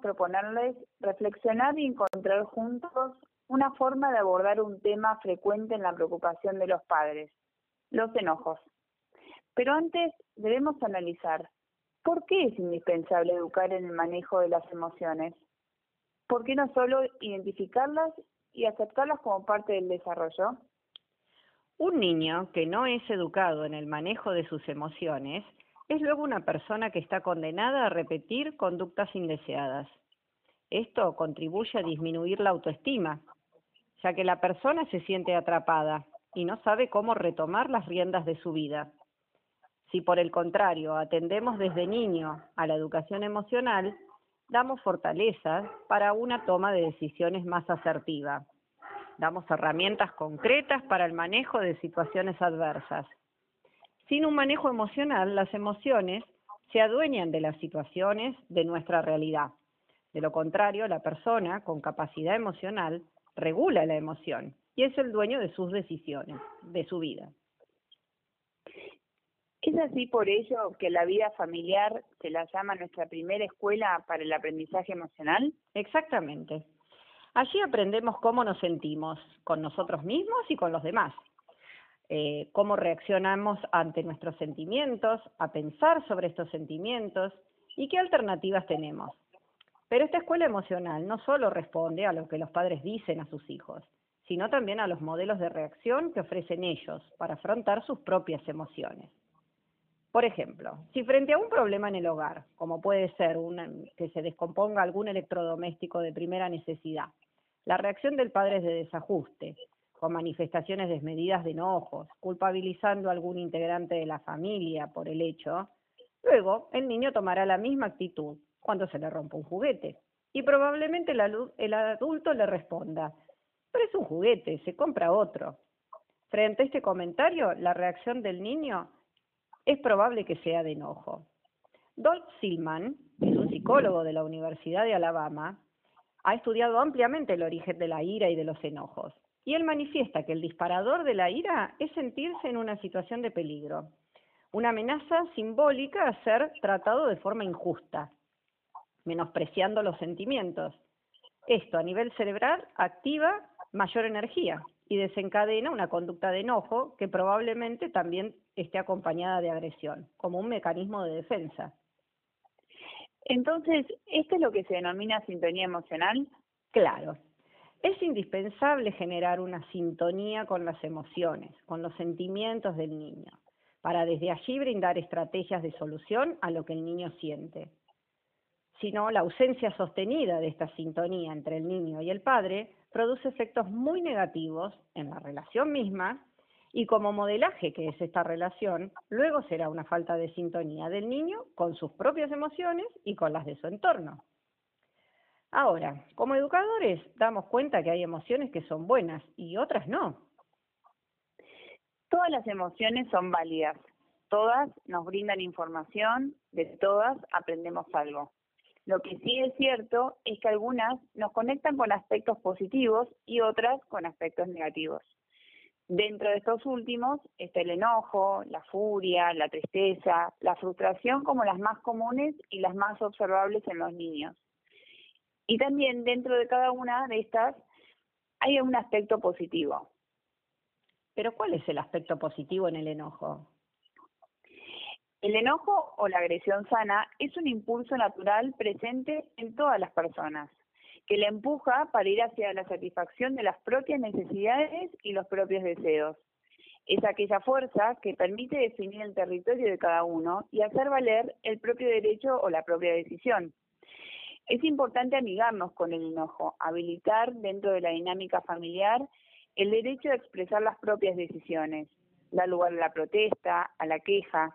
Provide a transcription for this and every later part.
proponerles reflexionar y encontrar juntos una forma de abordar un tema frecuente en la preocupación de los padres, los enojos. Pero antes debemos analizar, ¿por qué es indispensable educar en el manejo de las emociones? ¿Por qué no solo identificarlas y aceptarlas como parte del desarrollo? Un niño que no es educado en el manejo de sus emociones es luego una persona que está condenada a repetir conductas indeseadas. Esto contribuye a disminuir la autoestima, ya que la persona se siente atrapada y no sabe cómo retomar las riendas de su vida. Si por el contrario atendemos desde niño a la educación emocional, damos fortalezas para una toma de decisiones más asertiva. Damos herramientas concretas para el manejo de situaciones adversas sin un manejo emocional, las emociones se adueñan de las situaciones de nuestra realidad. De lo contrario, la persona con capacidad emocional regula la emoción y es el dueño de sus decisiones, de su vida. ¿Es así por ello que la vida familiar se la llama nuestra primera escuela para el aprendizaje emocional? Exactamente. Allí aprendemos cómo nos sentimos con nosotros mismos y con los demás. Eh, cómo reaccionamos ante nuestros sentimientos, a pensar sobre estos sentimientos y qué alternativas tenemos. Pero esta escuela emocional no solo responde a lo que los padres dicen a sus hijos, sino también a los modelos de reacción que ofrecen ellos para afrontar sus propias emociones. Por ejemplo, si frente a un problema en el hogar, como puede ser que se descomponga algún electrodoméstico de primera necesidad, la reacción del padre es de desajuste, con manifestaciones desmedidas de enojos, culpabilizando a algún integrante de la familia por el hecho, luego el niño tomará la misma actitud cuando se le rompa un juguete. Y probablemente el adulto le responda, pero es un juguete, se compra otro. Frente a este comentario, la reacción del niño es probable que sea de enojo. Dolph Silman, que es un psicólogo de la Universidad de Alabama, ha estudiado ampliamente el origen de la ira y de los enojos y él manifiesta que el disparador de la ira es sentirse en una situación de peligro, una amenaza simbólica a ser tratado de forma injusta, menospreciando los sentimientos. Esto a nivel cerebral activa mayor energía y desencadena una conducta de enojo que probablemente también esté acompañada de agresión, como un mecanismo de defensa. Entonces, ¿esto es lo que se denomina sintonía emocional? Claro, es indispensable generar una sintonía con las emociones, con los sentimientos del niño, para desde allí brindar estrategias de solución a lo que el niño siente. Si no, la ausencia sostenida de esta sintonía entre el niño y el padre produce efectos muy negativos en la relación misma y como modelaje que es esta relación, luego será una falta de sintonía del niño con sus propias emociones y con las de su entorno. Ahora, como educadores damos cuenta que hay emociones que son buenas y otras no. Todas las emociones son válidas, todas nos brindan información, de todas aprendemos algo. Lo que sí es cierto es que algunas nos conectan con aspectos positivos y otras con aspectos negativos. Dentro de estos últimos está el enojo, la furia, la tristeza, la frustración como las más comunes y las más observables en los niños. Y también dentro de cada una de estas hay un aspecto positivo. Pero ¿cuál es el aspecto positivo en el enojo? El enojo o la agresión sana es un impulso natural presente en todas las personas, que le empuja para ir hacia la satisfacción de las propias necesidades y los propios deseos. Es aquella fuerza que permite definir el territorio de cada uno y hacer valer el propio derecho o la propia decisión. Es importante amigarnos con el enojo, habilitar dentro de la dinámica familiar el derecho a expresar las propias decisiones, dar lugar a la protesta, a la queja,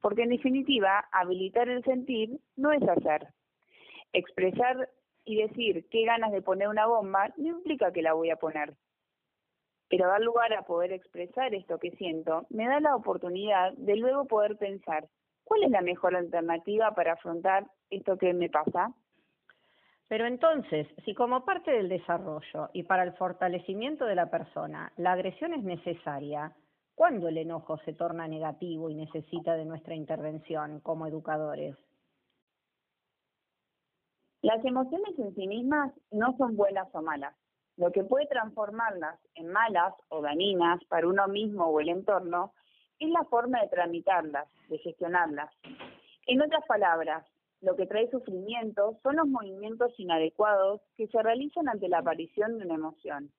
porque en definitiva, habilitar el sentir no es hacer. Expresar y decir qué ganas de poner una bomba no implica que la voy a poner. Pero dar lugar a poder expresar esto que siento me da la oportunidad de luego poder pensar, ¿cuál es la mejor alternativa para afrontar esto que me pasa? Pero entonces, si como parte del desarrollo y para el fortalecimiento de la persona la agresión es necesaria, ¿cuándo el enojo se torna negativo y necesita de nuestra intervención como educadores? Las emociones en sí mismas no son buenas o malas. Lo que puede transformarlas en malas o dañinas para uno mismo o el entorno es la forma de tramitarlas, de gestionarlas. En otras palabras, lo que trae sufrimiento son los movimientos inadecuados que se realizan ante la aparición de una emoción.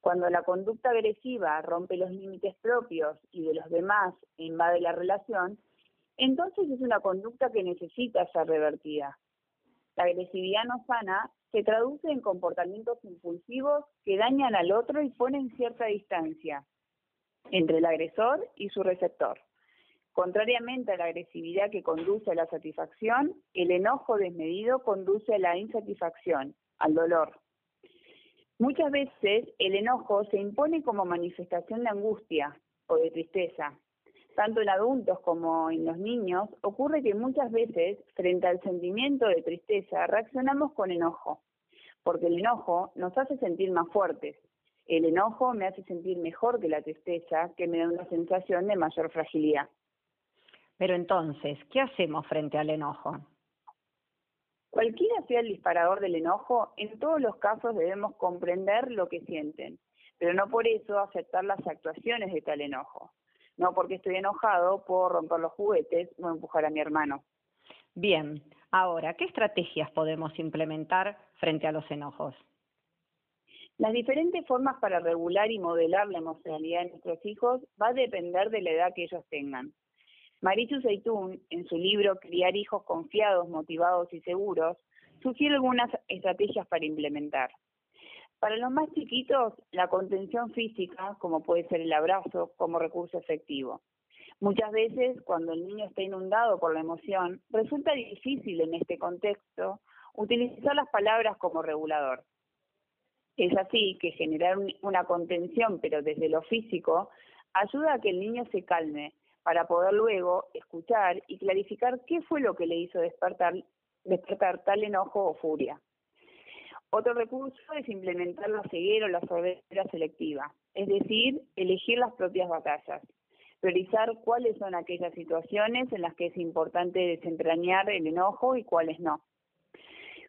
Cuando la conducta agresiva rompe los límites propios y de los demás invade la relación, entonces es una conducta que necesita ser revertida. La agresividad no sana se traduce en comportamientos impulsivos que dañan al otro y ponen cierta distancia entre el agresor y su receptor. Contrariamente a la agresividad que conduce a la satisfacción, el enojo desmedido conduce a la insatisfacción, al dolor. Muchas veces el enojo se impone como manifestación de angustia o de tristeza, tanto en adultos como en los niños, ocurre que muchas veces, frente al sentimiento de tristeza, reaccionamos con enojo, porque el enojo nos hace sentir más fuertes. El enojo me hace sentir mejor que la tristeza, que me da una sensación de mayor fragilidad. Pero entonces, ¿qué hacemos frente al enojo? Cualquiera sea el disparador del enojo, en todos los casos debemos comprender lo que sienten, pero no por eso aceptar las actuaciones de tal enojo. No porque estoy enojado puedo romper los juguetes o empujar a mi hermano. Bien, ahora, ¿qué estrategias podemos implementar frente a los enojos? Las diferentes formas para regular y modelar la emocionalidad de nuestros hijos va a depender de la edad que ellos tengan. Marichu Seitún, en su libro Criar hijos confiados, motivados y seguros, sugiere algunas estrategias para implementar. Para los más chiquitos, la contención física, como puede ser el abrazo, como recurso efectivo. Muchas veces, cuando el niño está inundado por la emoción, resulta difícil en este contexto utilizar las palabras como regulador. Es así que generar una contención, pero desde lo físico, ayuda a que el niño se calme para poder luego escuchar y clarificar qué fue lo que le hizo despertar, despertar tal enojo o furia. Otro recurso es implementar la ceguera o la sordera selectiva, es decir, elegir las propias batallas, priorizar cuáles son aquellas situaciones en las que es importante desentrañar el enojo y cuáles no.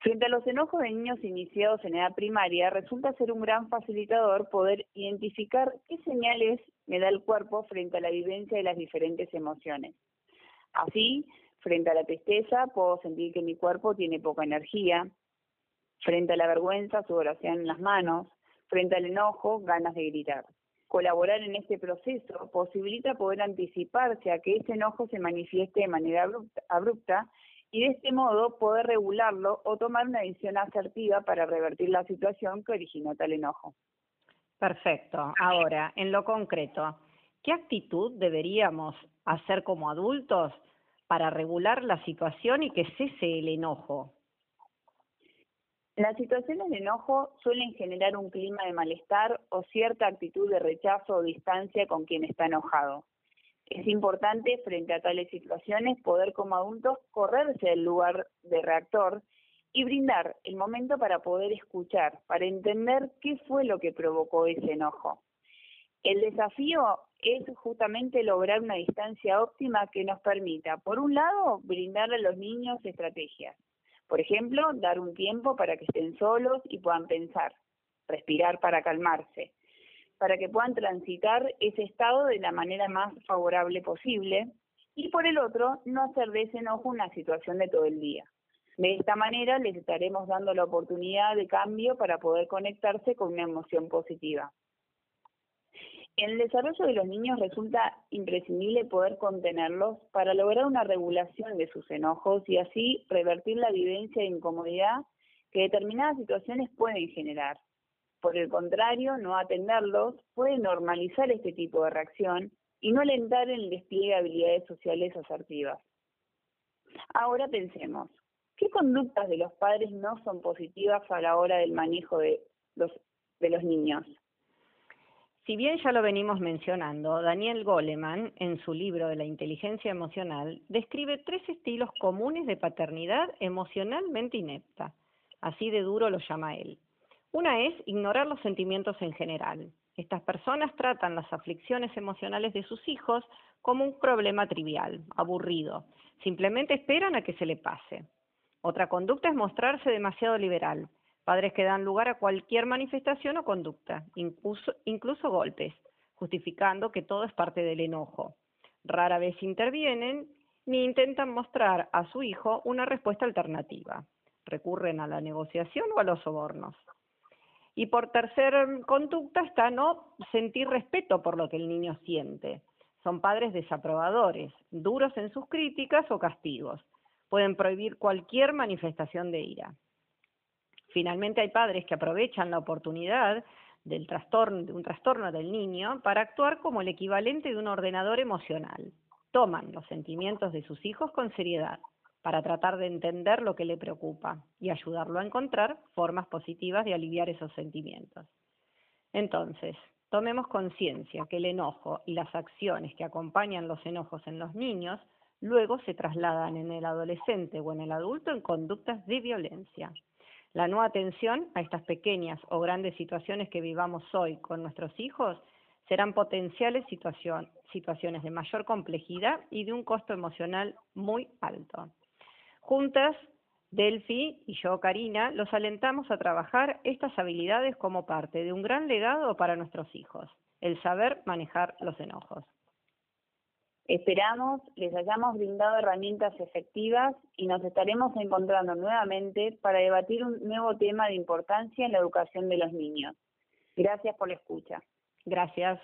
Frente a los enojos de niños iniciados en edad primaria, resulta ser un gran facilitador poder identificar qué señales me da el cuerpo frente a la vivencia de las diferentes emociones. Así, frente a la tristeza, puedo sentir que mi cuerpo tiene poca energía, Frente a la vergüenza, sudoración en las manos. Frente al enojo, ganas de gritar. Colaborar en este proceso posibilita poder anticiparse a que ese enojo se manifieste de manera abrupta, y de este modo poder regularlo o tomar una decisión asertiva para revertir la situación que originó tal enojo. Perfecto. Ahora, en lo concreto, ¿qué actitud deberíamos hacer como adultos para regular la situación y que cese el enojo? Las situaciones de enojo suelen generar un clima de malestar o cierta actitud de rechazo o distancia con quien está enojado. Es importante frente a tales situaciones poder como adultos correrse del lugar de reactor y brindar el momento para poder escuchar, para entender qué fue lo que provocó ese enojo. El desafío es justamente lograr una distancia óptima que nos permita, por un lado, brindarle a los niños estrategias por ejemplo, dar un tiempo para que estén solos y puedan pensar, respirar para calmarse, para que puedan transitar ese estado de la manera más favorable posible y por el otro, no hacer de ese enojo una situación de todo el día. De esta manera les estaremos dando la oportunidad de cambio para poder conectarse con una emoción positiva. En el desarrollo de los niños resulta imprescindible poder contenerlos para lograr una regulación de sus enojos y así revertir la vivencia de incomodidad que determinadas situaciones pueden generar. Por el contrario, no atenderlos puede normalizar este tipo de reacción y no alentar en el despliegue de habilidades sociales asertivas. Ahora pensemos, ¿qué conductas de los padres no son positivas a la hora del manejo de los, niños? Si bien ya lo venimos mencionando, Daniel Goleman, en su libro de la inteligencia emocional, describe tres estilos comunes de paternidad emocionalmente inepta. Así de duro lo llama él. Una es ignorar los sentimientos en general. Estas personas tratan las aflicciones emocionales de sus hijos como un problema trivial, aburrido. Simplemente esperan a que se le pase. Otra conducta es mostrarse demasiado liberal. Padres que dan lugar a cualquier manifestación o conducta, incluso, golpes, justificando que todo es parte del enojo. Rara vez intervienen ni intentan mostrar a su hijo una respuesta alternativa. Recurren a la negociación o a los sobornos. Y por tercer conducta está no sentir respeto por lo que el niño siente. Son padres desaprobadores, duros en sus críticas o castigos. Pueden prohibir cualquier manifestación de ira. Finalmente hay padres que aprovechan la oportunidad del trastorno, de un trastorno del niño para actuar como el equivalente de un ordenador emocional toman los sentimientos de sus hijos con seriedad para tratar de entender lo que le preocupa y ayudarlo a encontrar formas positivas de aliviar esos sentimientos. Entonces, tomemos conciencia que el enojo y las acciones que acompañan los enojos en los niños luego se trasladan en el adolescente o en el adulto en conductas de violencia. La no atención a estas pequeñas o grandes situaciones que vivamos hoy con nuestros hijos serán potenciales situaciones de mayor complejidad y de un costo emocional muy alto. Juntas, Delphi y yo, Karina, los alentamos a trabajar estas habilidades como parte de un gran legado para nuestros hijos, el saber manejar los enojos. Esperamos les hayamos brindado herramientas efectivas y nos estaremos encontrando nuevamente para debatir un nuevo tema de importancia en la educación de los niños. Gracias por la escucha. Gracias.